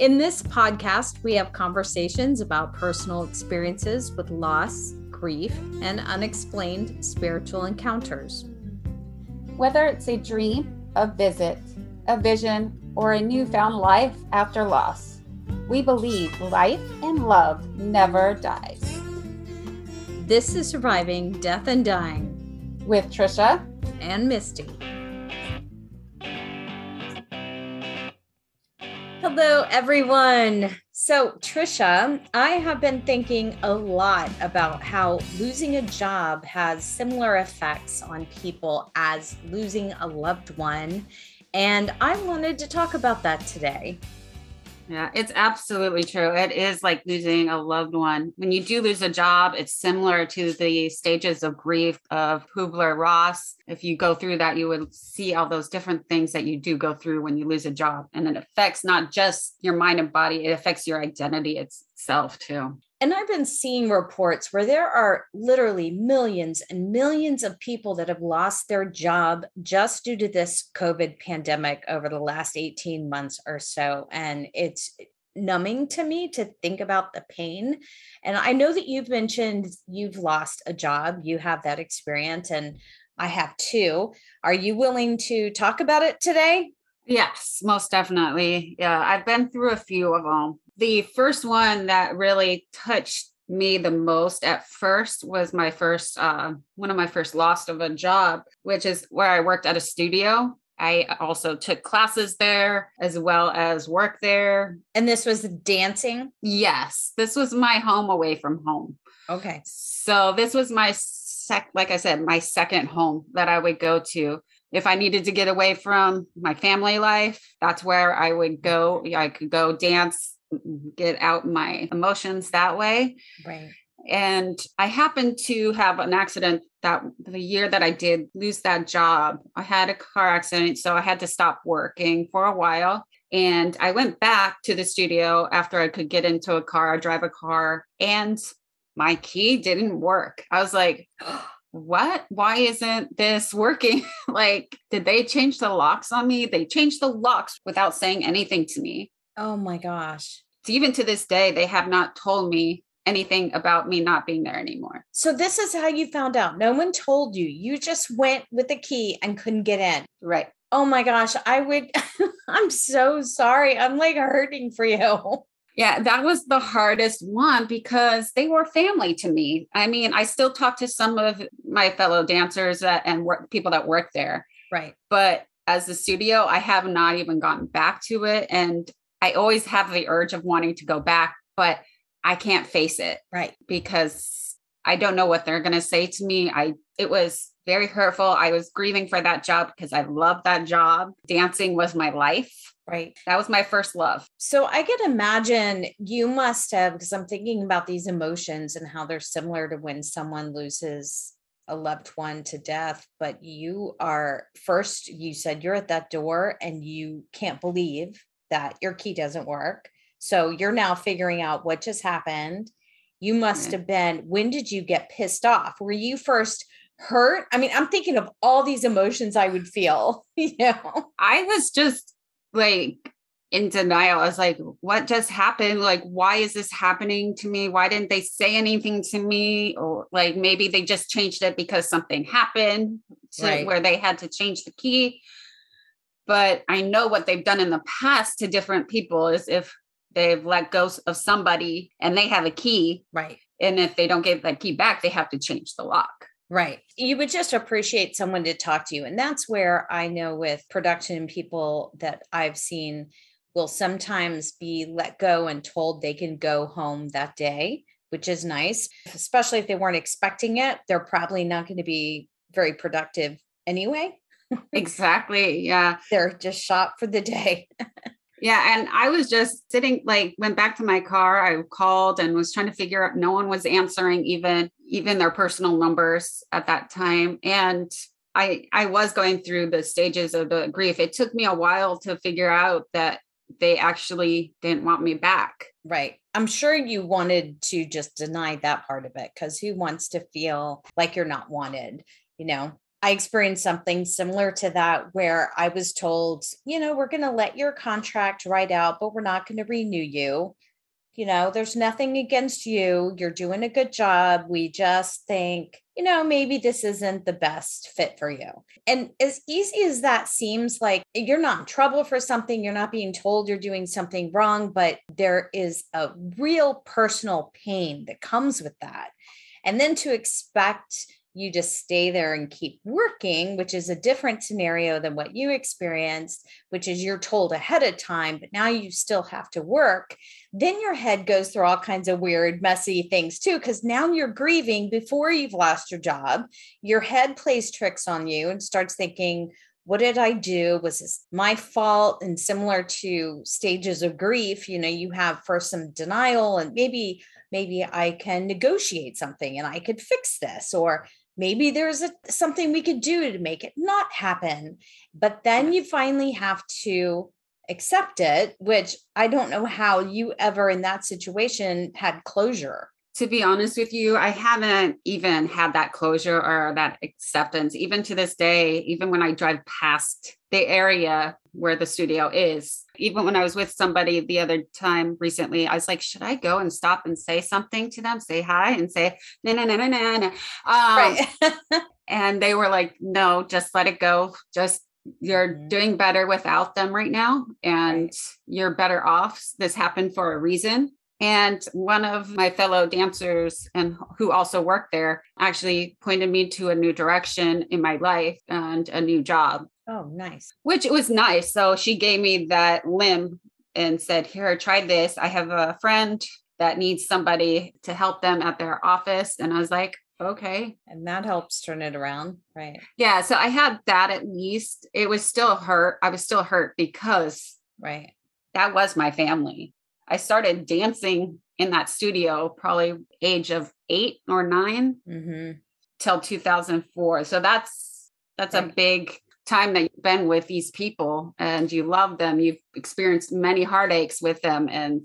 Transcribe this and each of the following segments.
In this podcast, we have conversations about personal experiences with loss, grief, and unexplained spiritual encounters. Whether it's a dream, a visit, a vision, or a newfound life after loss, we believe life and love never dies. This is Surviving Death and Dying with Tricia and Misty. Hello, everyone. So, Tricia, I have been thinking a lot about how losing a job has similar effects on people as losing a loved one. And I wanted to talk about that today. Yeah, it's absolutely true. It is like losing a loved one. When you do lose a job, it's similar to the stages of grief of Kubler Ross. If you go through that, you would see all those different things that you do go through when you lose a job. And it affects not just your mind and body, it affects your identity itself too. And I've been seeing reports where there are literally millions and millions of people that have lost their job just due to this COVID pandemic over the last 18 months or so. And it's numbing to me to think about the pain. And I know that you've mentioned you've lost a job, you have that experience, and I have too. Are you willing to talk about it today? Yes, most definitely. Yeah, I've been through a few of them the first one that really touched me the most at first was my first uh, one of my first lost of a job which is where i worked at a studio. I also took classes there as well as work there. And this was dancing? Yes this was my home away from home. Okay. So this was my sec like i said my second home that i would go to. If I needed to get away from my family life, that's where I would go. I could go dance get out my emotions that way. Right. And I happened to have an accident that the year that I did lose that job. I had a car accident, so I had to stop working for a while. And I went back to the studio after I could get into a car, drive a car, and my key didn't work. I was like, what? Why isn't this working? like, did they change the locks on me? They changed the locks without saying anything to me. Oh my gosh. So even to this day, they have not told me anything about me not being there anymore. So this is how you found out. No one told you. You just went with the key and couldn't get in. Right. Oh my gosh. I would, I'm so sorry. I'm like hurting for you. Yeah, that was the hardest one because they were family to me. I mean, I still talk to some of my fellow dancers that, and work, people that work there. Right. But as the studio, I have not even gotten back to it. And I always have the urge of wanting to go back, but I can't face it. Right. Because I don't know what they're going to say to me. I it was very hurtful. I was grieving for that job because I loved that job. Dancing was my life. Right. That was my first love. So I can imagine you must have, because I'm thinking about these emotions and how they're similar to when someone loses a loved one to death. But you are first, you said you're at that door and you can't believe that your key doesn't work. So you're now figuring out what just happened. You must have been, when did you get pissed off? Were you first hurt? I mean, I'm thinking of all these emotions I would feel, you know. I was just like in denial. I was like, what just happened? Like, why is this happening to me? Why didn't they say anything to me? Or like maybe they just changed it because something happened to right. where they had to change the key but I know what they've done in the past to different people is if they've let go of somebody and they have a key. Right. And if they don't get that key back, they have to change the lock. Right. You would just appreciate someone to talk to you. And that's where I know with production people that I've seen will sometimes be let go and told they can go home that day, which is nice, especially if they weren't expecting it. They're probably not going to be very productive anyway exactly. Yeah. They're just shot for the day. yeah. And I was just sitting, like, went back to my car. I called and was trying to figure out, no one was answering even, even their personal numbers at that time. And I, I was going through the stages of the grief. It took me a while to figure out that they actually didn't want me back. Right. I'm sure you wanted to just deny that part of it because who wants to feel like you're not wanted, you know? I experienced something similar to that where I was told, you know, we're going to let your contract right out, but we're not going to renew you. You know, there's nothing against you. You're doing a good job. We just think, you know, maybe this isn't the best fit for you. And as easy as that seems, like you're not in trouble for something, you're not being told you're doing something wrong, but there is a real personal pain that comes with that. And then to expect, you just stay there and keep working, which is a different scenario than what you experienced, which is you're told ahead of time, but now you still have to work. Then your head goes through all kinds of weird, messy things too, because now you're grieving before you've lost your job. Your head plays tricks on you and starts thinking, what did I do? Was this my fault? And similar to stages of grief, you know, you have first some denial and maybe maybe I can negotiate something and I could fix this or maybe there's a, something we could do to make it not happen but then you finally have to accept it which i don't know how you ever in that situation had closure to be honest with you, I haven't even had that closure or that acceptance. Even to this day, even when I drive past the area where the studio is, even when I was with somebody the other time recently, I was like, should I go and stop and say something to them, say hi and say, no, no, no, no, no, no. Um, right. and they were like, no, just let it go. Just you're mm-hmm. doing better without them right now and right. you're better off. This happened for a reason and one of my fellow dancers and who also worked there actually pointed me to a new direction in my life and a new job. Oh, nice. Which was nice. So she gave me that limb and said, Here, try this. I have a friend that needs somebody to help them at their office. And I was like, okay. And that helps turn it around. Right. Yeah. So I had that at least. It was still hurt. I was still hurt because right. That was my family. I started dancing in that studio probably age of eight or 9 mm-hmm. till 2004. So that's that's right. a big time that you've been with these people and you love them. You've experienced many heartaches with them and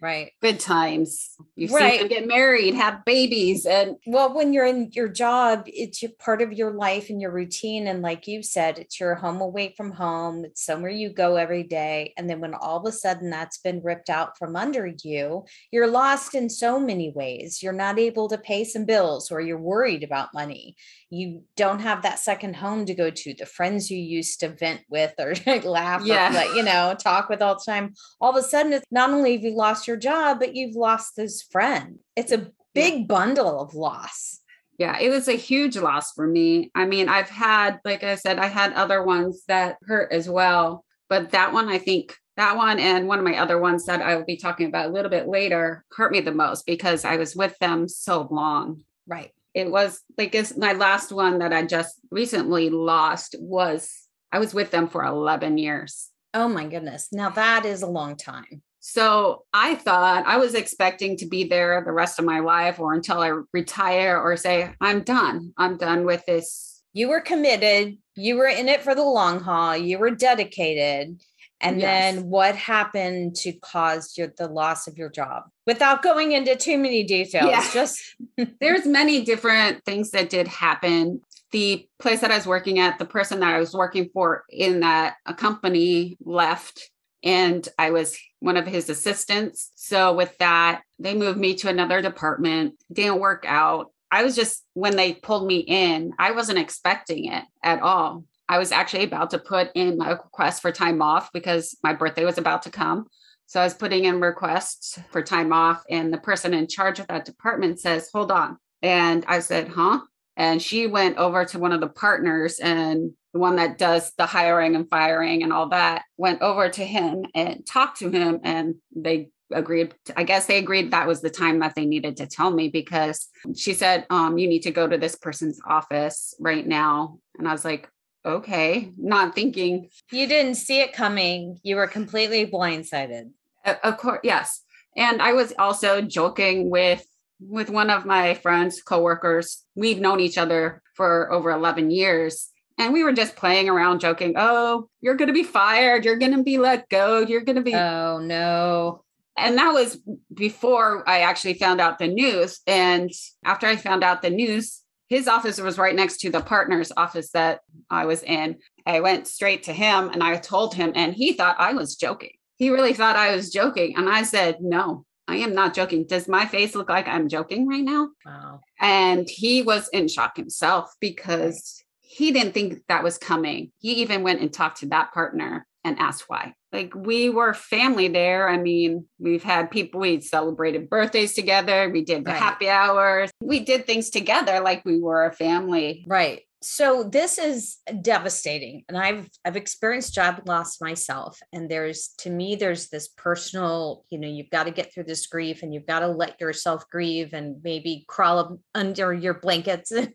right. Good times. You've right. them get married have babies and well when you're in your job it's your part of your life and your routine and like you said it's your home away from home it's somewhere you go every day and then when all of a sudden that's been ripped out from under you you're lost in so many ways. You're not able to pay some bills or you're worried about money. You don't have that second home to go to the friends you used to vent with or laugh yeah. or you know talk with all the time. All of a sudden it's not only have you lost your job but you've lost this friend it's a big bundle of loss yeah it was a huge loss for me i mean i've had like i said i had other ones that hurt as well but that one i think that one and one of my other ones that I will be talking about a little bit later hurt me the most because I was with them so long. Right it was like this my last one that I just recently lost was I was with them for 11 years. Oh my goodness. Now that is a long time. So I thought I was expecting to be there the rest of my life or until I retire or say, I'm done. I'm done with this. You were committed. You were in it for the long haul. You were dedicated. And yes. then what happened to cause your, the loss of your job? Without going into too many details, yeah. just there's many different things that did happen. The place that I was working at, the person that I was working for in that company left and I was one of his assistants. So with that, they moved me to another department. Didn't work out. I was just when they pulled me in, I wasn't expecting it at all. I was actually about to put in my request for time off because my birthday was about to come. So I was putting in requests for time off, and the person in charge of that department says, Hold on. And I said, Huh? And she went over to one of the partners and the one that does the hiring and firing and all that went over to him and talked to him. And they agreed i guess they agreed that was the time that they needed to tell me because she said um, you need to go to this person's office right now and i was like okay, not thinking. You didn't see it coming. You were completely blindsided. Uh, of course, yes. And I was also joking with with one of my friends, coworkers. We've known each other for over 11 years. And we were just playing around, joking, oh, you're going to be fired. You're going to be let go. You're going to be. Oh, no. And that was before I actually found out the news. And after I found out the news, his office was right next to the partner's office that I was in. I went straight to him and I told him, and he thought I was joking. He really thought I was joking. And I said, No, I am not joking. Does my face look like I'm joking right now? Wow. And he was in shock himself because he didn't think that was coming. He even went and talked to that partner and asked why. Like we were family there. I mean, we've had people, we celebrated birthdays together, we did the Right. happy hours, we did things together like we were a family. Right. So this is devastating. And I've I've experienced job loss myself. And there's to me, there's this personal, you know, you've got to get through this grief and you've got to let yourself grieve and maybe crawl up under your blankets and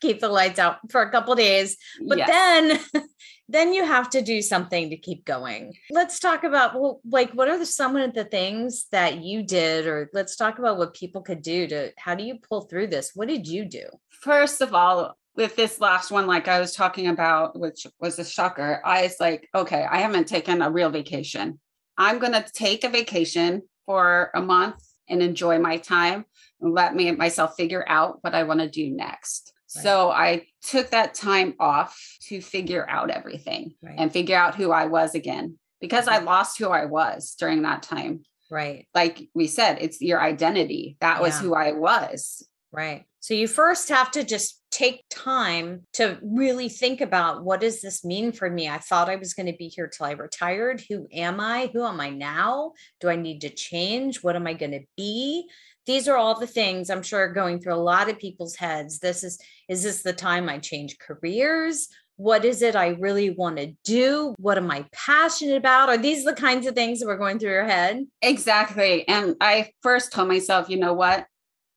keep the lights out for a couple days. But Yes. then then you have to do something to keep going. Let's talk about well, like what are the, some of the things that you did, or let's talk about what people could do to how do you pull through this? What did you do? First of all, with this last one, like I was talking about, which was a shocker, I was like, okay, I haven't taken a real vacation. I'm going to take a vacation for a month and enjoy my time and let me myself figure out what I want to do next. Right. So I took that time off to figure out everything Right. and figure out who I was again because I mm-hmm. lost who I was during that time. Right. Like we said, it's your identity. That was who I was. Right. So you first have to just take time to really think about what does this mean for me? I thought I was going to be here till I retired. Who am I? Who am I now? Do I need to change? What am I going to be? These are all the things I'm sure are going through a lot of people's heads. This is is this the time I change careers? What is it I really want to do? What am I passionate about? Are these the kinds of things that were going through your head? Exactly. And I first told myself, you know what?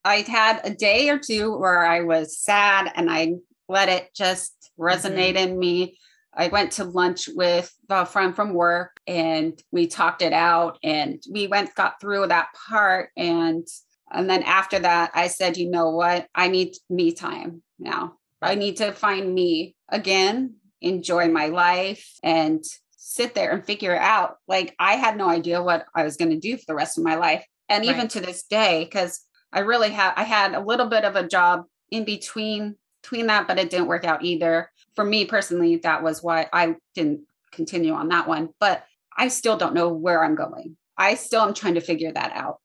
I had a day or two where I was sad and I let it just resonate mm-hmm. in me. I went to lunch with a friend from work and we talked it out and we went got through that part and and then after that I said, you know what? I need me time now. I need to find me again, enjoy my life and sit there and figure it out. Like I had no idea what I was going to do for the rest of my life. And even Right. to this day, because I really had I had a little bit of a job in between between that, but it didn't work out either. For me personally, that was why I didn't continue on that one. But I still don't know where I'm going. I still am trying to figure that out.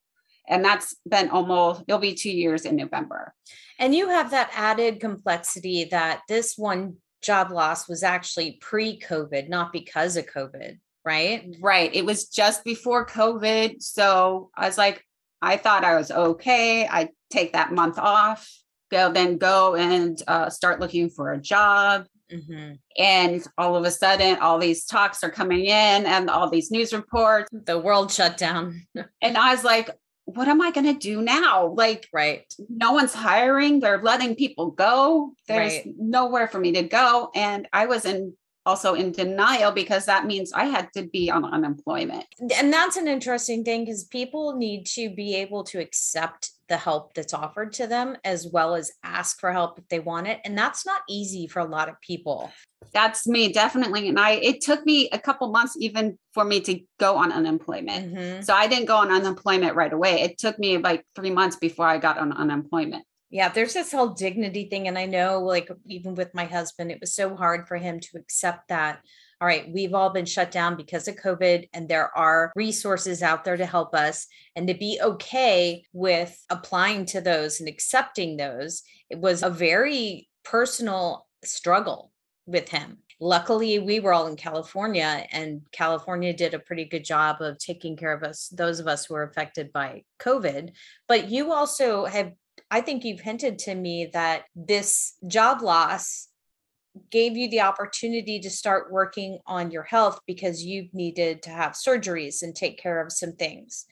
And that's been almost it'll be two years in November. And you have that added complexity that this one job loss was actually pre COVID, not because of COVID, right? Right. It was just before COVID. So I was like, I thought I was okay. I take that month off, go then go and uh, start looking for a job. Mhm. And all of a sudden, all these talks are coming in and all these news reports. The world shut down, And I was like, what am I going to do now? Like, right? no one's hiring. They're letting people go. There's Right. nowhere for me to go. And I was in also in denial because that means I had to be on unemployment. And that's an interesting thing because people need to be able to accept the help that's offered to them as well as ask for help if they want it. And that's not easy for a lot of people. That's me, definitely. And I, it took me a couple months even for me to go on unemployment. Mhm. So I didn't go on unemployment right away. It took me like three months before I got on unemployment. Yeah, there's this whole dignity thing. And I know, like, even with my husband, it was so hard for him to accept that. All right, we've all been shut down because of COVID, and there are resources out there to help us. And to be okay with applying to those and accepting those, it was a very personal struggle with him. Luckily, we were all in California, and California did a pretty good job of taking care of us, those of us who were affected by COVID. But you also have I think you've hinted to me that this job loss gave you the opportunity to start working on your health because you've needed to have surgeries and take care of some things,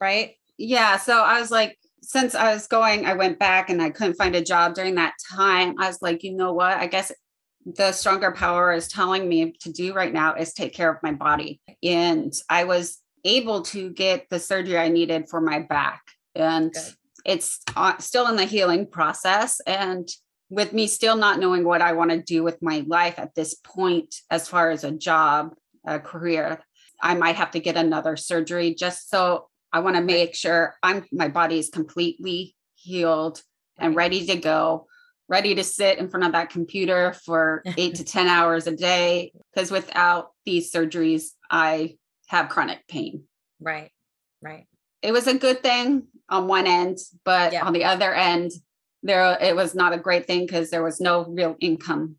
right? Yeah. So I was like, since I was going, I went back and I couldn't find a job during that time. I was like, you know what? I guess the stronger power is telling me to do right now is take care of my body. And I was able to get the surgery I needed for my back. And Good. it's uh, still in the healing process. And with me still not knowing what I want to do with my life at this point, as far as a job, a career, I might have to get another surgery just so I want to make sure I'm my body is completely healed and ready to go ready to sit in front of that computer for eight to 10 hours a day. Because without these surgeries, I have chronic pain. Right. Right. It was a good thing on one end, but Yeah. on the other end, there it was not a great thing because there was no real income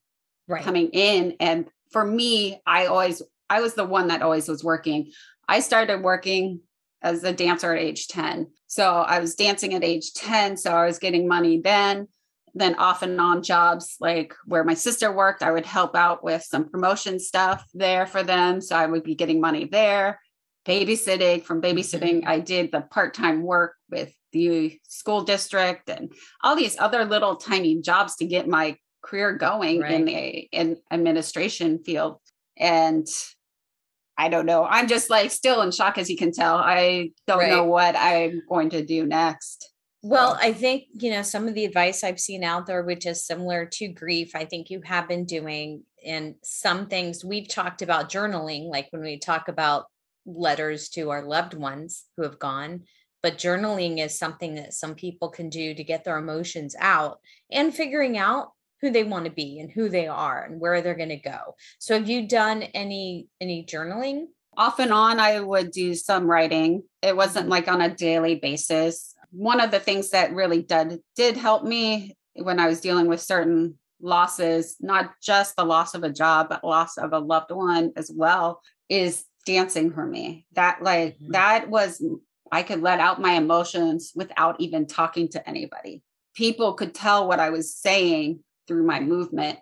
Right. coming in. And for me, I always, I was the one that always was working. I started working as a dancer at age 10. So I was dancing at age 10. So I was getting money then. Then off and on jobs like where my sister worked, I would help out with some promotion stuff there for them. So I would be getting money there. Babysitting from mm-hmm. babysitting, I did the part time work with the school district and all these other little tiny jobs to get my career going in the in administration field. And i don't know i'm just like still in shock as you can tell. I don't know what i'm going to do next. Well, I think, you know, some of the advice I've seen out there, which is similar to grief, I think you have been doing in some things. We've talked about journaling, like when we talk about letters to our loved ones who have gone. But journaling is something that some people can do to get their emotions out and figuring out who they want to be and who they are and where they're going to go. So have you done any any journaling? off and on i would do some writing it wasn't like on a daily basis one of the things that really did did help me when i was dealing with certain losses not just the loss of a job but loss of a loved one as well is dancing for me that like Mhm. that was i could let out my emotions without even talking to anybody people could tell what i was saying through my movement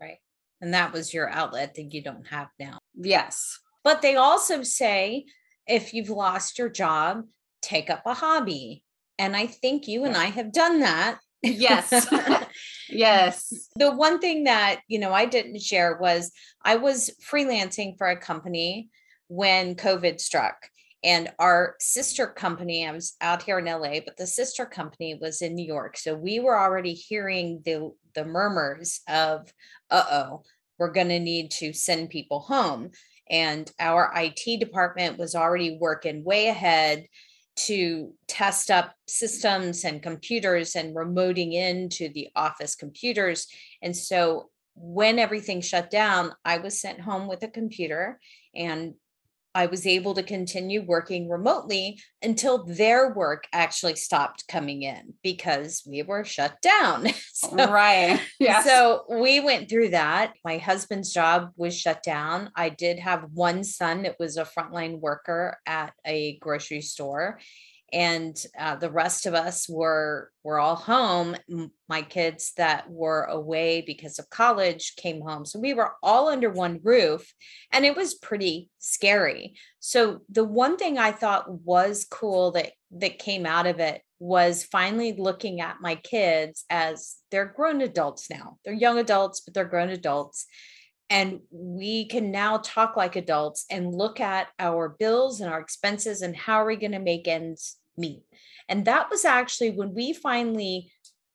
Right. And that was your outlet that you don't have now. yes But they also say if you've lost your job, take up a hobby. And I think you and I have done that. yes yes the one thing that, you know, I didn't share was I was freelancing for a company when COVID struck. And our sister company, I was out here in LA, but the sister company was in New York. So we were already hearing the the murmurs of, uh-oh, we're going to need to send people home. And our IT department was already working way ahead to test up systems and computers and remoting into the office computers. And so when everything shut down, I was sent home with a computer and I was able to continue working remotely until their work actually stopped coming in because we were shut down. So- right yes so we went through that. My husband's job was shut down. I did have one son that was a frontline worker at a grocery store. And uh, the rest of us were were all home. My kids that were away because of college came home, so we were all under one roof, and it was pretty scary. So the one thing I thought was cool that that came out of it was finally looking at my kids as they're grown adults now. They're young adults, but they're grown adults. And we can now talk like adults and look at our bills and our expenses and how are we going to make ends meet. And that was actually when we finally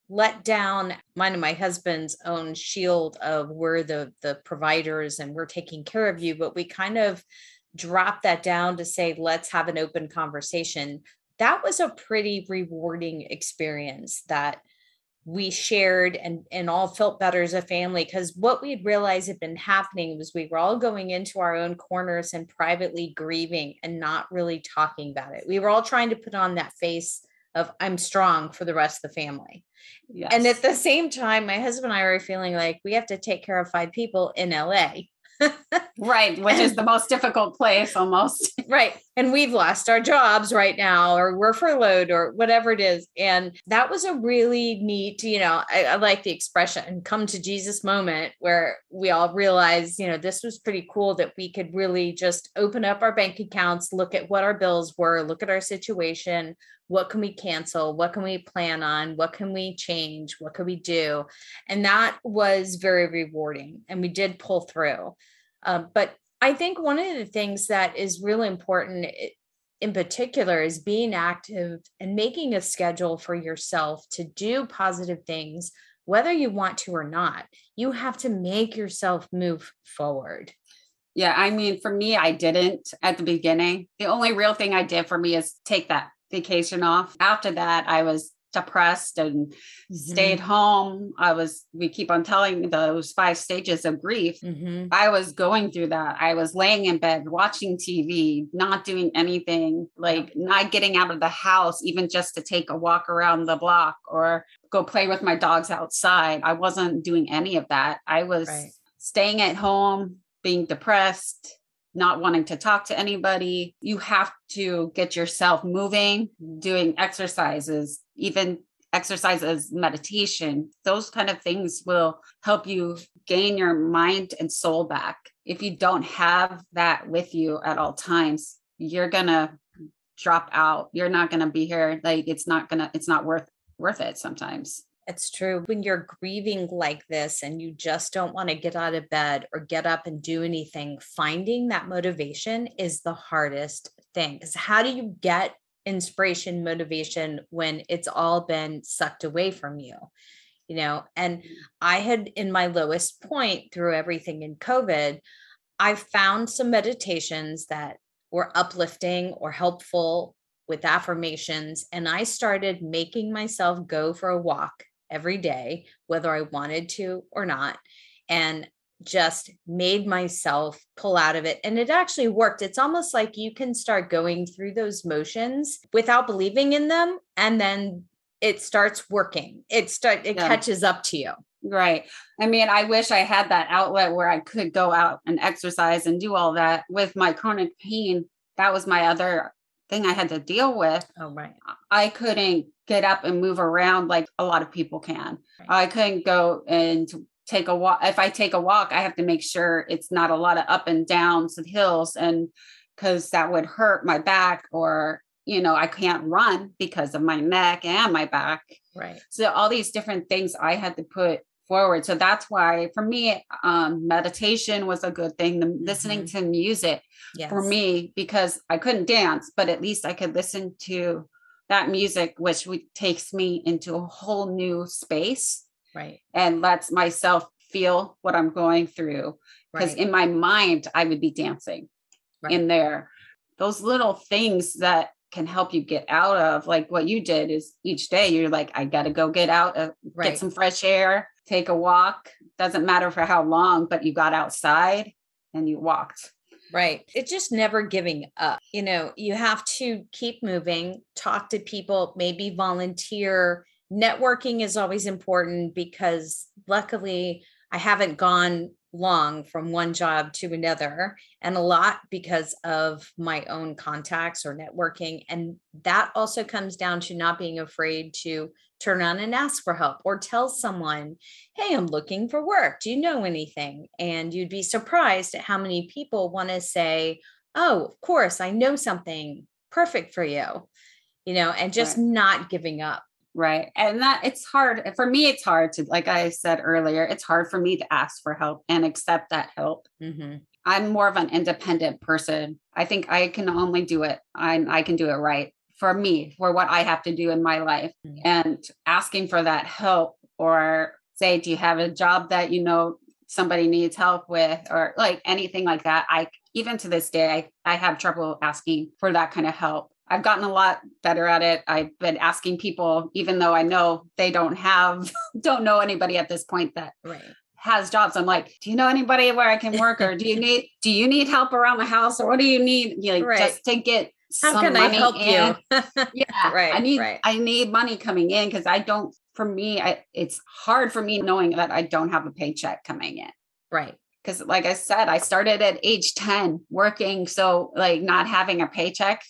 let down mine and my husband's own shield of we're the the providers and we're taking care of you, but we kind of dropped that down to say let's have an open conversation that was a pretty rewarding experience that we shared and and all felt better as a family because what we had realized had been happening was we were all going into our own corners and privately grieving and not really talking about it. We were all trying to put on that face of i'm strong for the rest of the family. Yes. and at the same time my husband and i were feeling like we have to take care of five people in la right which is the most difficult place almost. Right and we've lost our jobs right now or we're furloughed or whatever it is. And that was a really neat you know I, I like the expression come to jesus moment where we all realized you know this was pretty cool that we could really just open up our bank accounts look at what our bills were look at our situation. What can we cancel? What can we plan on? What can we change? What can we do? And that was very rewarding and we did pull through. Uh, but I think one of the things that is really important eh, in particular is being active and making a schedule for yourself to do positive things, whether you want to or not. You have to make yourself move forward. Yeah, I mean, for me, I didn't at the beginning. The only real thing I did for me is take that vacation off. After that, I was depressed and mm-hmm. stayed home. I was, we keep on telling those five stages of grief. Mm-hmm. I was going through that. I was laying in bed, watching TV, not doing anything, like not getting out of the house, even just to take a walk around the block or go play with my dogs outside. I wasn't doing any of that. I was right. staying at home, being depressed, not wanting to talk to anybody. You have to get yourself moving, doing exercises, even exercises, meditation. Those kind of things will help you gain your mind and soul back. If you don't have that with you at all times, you're going to drop out. You're not going to be here. Like it's not going to, it's not worth worth it sometimes. It's true. When you're grieving like this and you just don't want to get out of bed or get up and do anything, finding that motivation is the hardest thing. Because how do you get inspiration, motivation when it's all been sucked away from you? You know, and mm. I had in my lowest point through everything in COVID, I found some meditations that were uplifting or helpful with affirmations. And I started making myself go for a walk every day, whether I wanted to or not, and just made myself pull out of it. And it actually worked. It's almost like you can start going through those motions without believing in them. And then it starts working. It start it yeah. catches up to you. Right. I mean, I wish I had that outlet where I could go out and exercise and do all that with my chronic pain. That was my other thing I had to deal with. Oh, right. I couldn't get up and move around like a lot of people can. Right. I couldn't go and take a walk. If I take a walk, I have to make sure it's not a lot of up and downs and hills and because that would hurt my back or you know, I can't run because of my neck and my back. Right. So all these different things I had to put forward. So that's why for me, um, meditation was a good thing. The, mm-hmm. Listening to music yes. for me because I couldn't dance, but at least I could listen to that music, which takes me into a whole new space, right? And lets myself feel what I'm going through. Because right. in my mind, I would be dancing right. in there. Those little things that can help you get out of like what you did is each day you're like i gotta go get out uh, right. get some fresh air take a walk. Doesn't matter for how long, but you got outside and you walked. Right. It's just never giving up. You know, you have to keep moving, talk to people, maybe volunteer. Networking is always important because luckily I haven't gone long from one job to another and a lot because of my own contacts or networking and that also comes down to not being afraid to turn on and ask for help or tell someone hey i'm looking for work. Do you know anything? And you'd be surprised at how many people want to say oh of course i know something perfect for you you know and just right. not giving up right and that it's hard for me it's hard to like i said earlier it's hard for me to ask for help and accept that help. Mm-hmm. i'm more of an independent person. I think i can only do it i, I can do it right for me for what i have to do in my life. Mm-hmm. and asking for that help or say do you have a job that you know somebody needs help with? or like anything like that i even to this day I, I have trouble asking for that kind of help I've gotten a lot better at it. I've been asking people, even though I know they don't have, don't know anybody at this point that right. has jobs. I'm like, do you know anybody where I can work, or do you need, do you need help around the house, or what do you need, you know, right. just to get how can I help in. you? yeah, right. I need, right. I need money coming in because I don't. For me, I, it's hard for me knowing that I don't have a paycheck coming in. Right because like i said i started at age 10 working so like not having a paycheck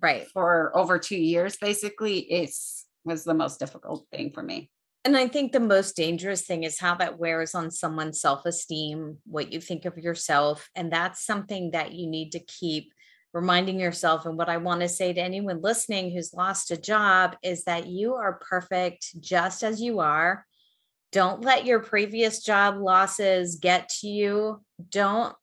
right. for over two years basically is was the most difficult thing for me. And i think the most dangerous thing is how that wears on someone's self-esteem what you think of yourself and that's something that you need to keep reminding yourself. And what i want to say to anyone listening who's lost a job is that you are perfect just as you are. Don't let your previous job losses get to you. Don't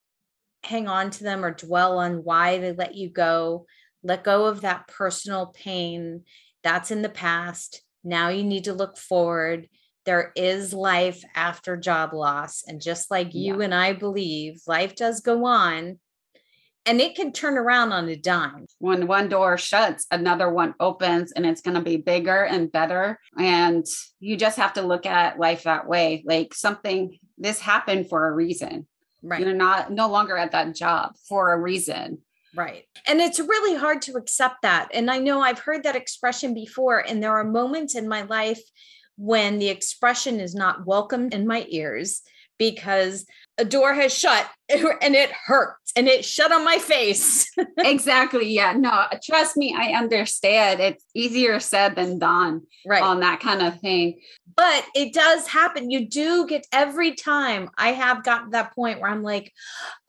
hang on to them or dwell on why they let you go let go of that personal pain that's in the past. Now you need to look forward. There is life after job loss. And just like you yeah. and I believe, life does go on. and it can turn around on a dime. When one door shuts, another one opens and it's going to be bigger and better. And you just have to look at life that way. Like something, this happened for a reason. Right. You're not no longer at that job for a reason. Right. And it's really hard to accept that. And I know I've heard that expression before. And there are moments in my life when the expression is not welcomed in my ears because a door has shut and it hurts and it shut on my face. exactly. Yeah. No, trust me, I understand. It's easier said than done right. on that kind of thing. But it does happen. You do get every time I have gotten that point where I'm like,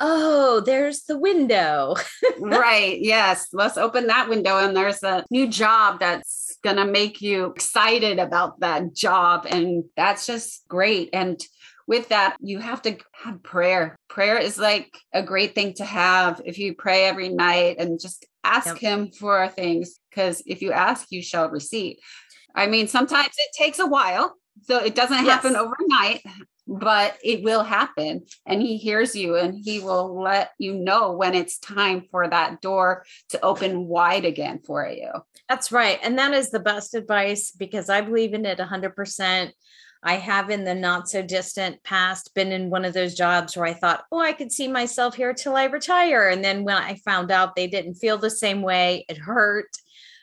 oh, there's the window. right. Yes. Let's open that window and there's a new job that's going to make you excited about that job. And that's just great. And with that, you have to have prayer. Prayer is like a great thing to have if you pray every night and just ask yep. Him for things. Because if you ask, you shall receive. I mean, sometimes it takes a while. So it doesn't happen yes. overnight, but it will happen. And He hears you and He will let you know when it's time for that door to open wide again for you. That's right. And that is the best advice because I believe in it 100%. I have in the not so distant past been in one of those jobs where I thought, oh, I could see myself here till I retire. And then when I found out they didn't feel the same way, it hurt.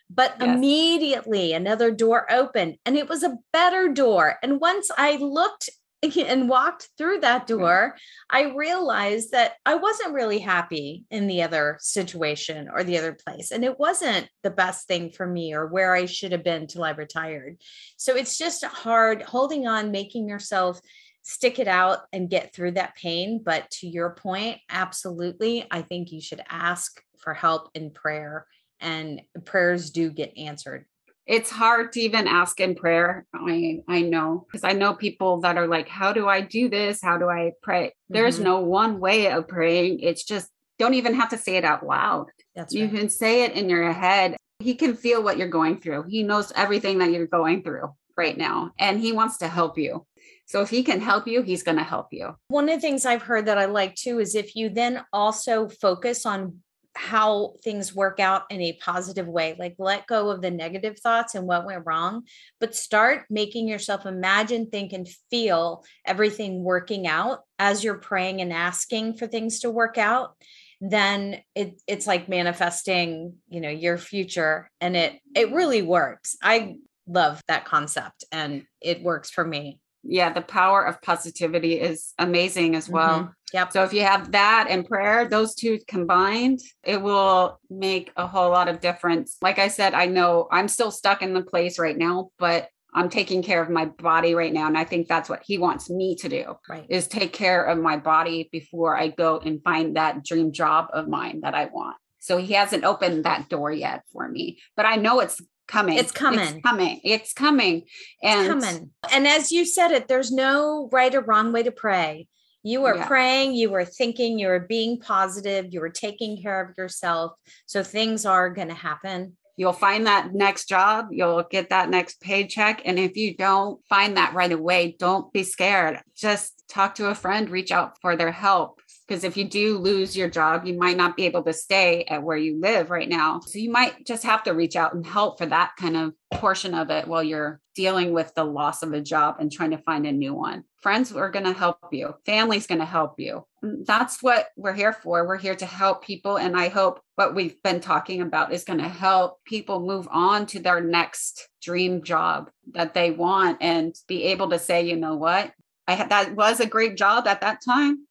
But yes. immediately another door opened and it was a better door. And once I looked and walked through that mm-hmm. door, I realized that I wasn't really happy in the other situation or the other place. And it wasn't the best thing for me or where I should have been till I retired. So it's just hard holding on, making yourself stick it out and get through that pain. But to your point, absolutely, I think you should ask for help in prayer, and prayers do get answered it's hard to even ask in prayer. I I know because I know people that are like, how do I do this? How do I pray? Mm-hmm. There's no one way of praying. It's just don't even have to say it out loud. That's you right. can say it in your head. He can feel what you're going through. He knows everything that you're going through right now, and he wants to help you. So if he can help you, he's going to help you. One of the things I've heard that I like too is if you then also focus on how things work out in a positive way. Like let go of the negative thoughts and what went wrong, but start making yourself imagine, think, and feel everything working out as you're praying and asking for things to work out. Then it, it's like manifesting, you know, your future, and it it really works. I love that concept, and it works for me yeah, the power of positivity is amazing as well. Mm-hmm. Yep. So if you have that and prayer, those two combined, it will make a whole lot of difference. Like I said, I know I'm still stuck in the place right now, but I'm taking care of my body right now. And I think that's what he wants me to do right. is take care of my body before I go and find that dream job of mine that I want. So he hasn't opened that door yet for me, but I know it's coming. It's coming. It's coming. It's coming. And it's coming. And as you said it, there's no right or wrong way to pray. You are yeah. praying, you are thinking, you are being positive, you are taking care of yourself. So things are going to happen. You'll find that next job, you'll get that next paycheck. And if you don't find that right away, don't be scared. Just talk to a friend, reach out for their help because if you do lose your job, you might not be able to stay at where you live right now. So you might just have to reach out and help for that kind of portion of it while you're dealing with the loss of a job and trying to find a new one. Friends are going to help you, family's going to help you. That's what we're here for. We're here to help people. And I hope what we've been talking about is going to help people move on to their next dream job that they want and be able to say, you know what? I had that was a great job at that time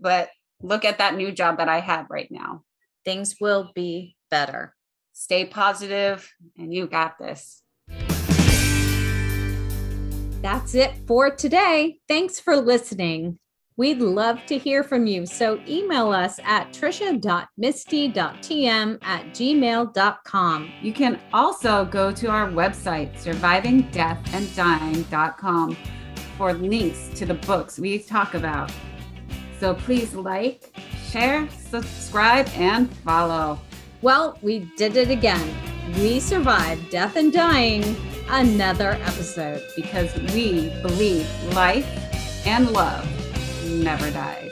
but look at that new job that I have right now. Things will be better. Stay positive, and you got this. That's it for today. Thanks for listening. We'd love to hear from you. So email us at tricia.misty.tm at gmail.com. You can also go to our website, survivingdeathanddying.com, for links to the books we talk about. So please like, share, subscribe, and follow. Well, we did it again. We survived death and dying another episode because we believe life and love never dies.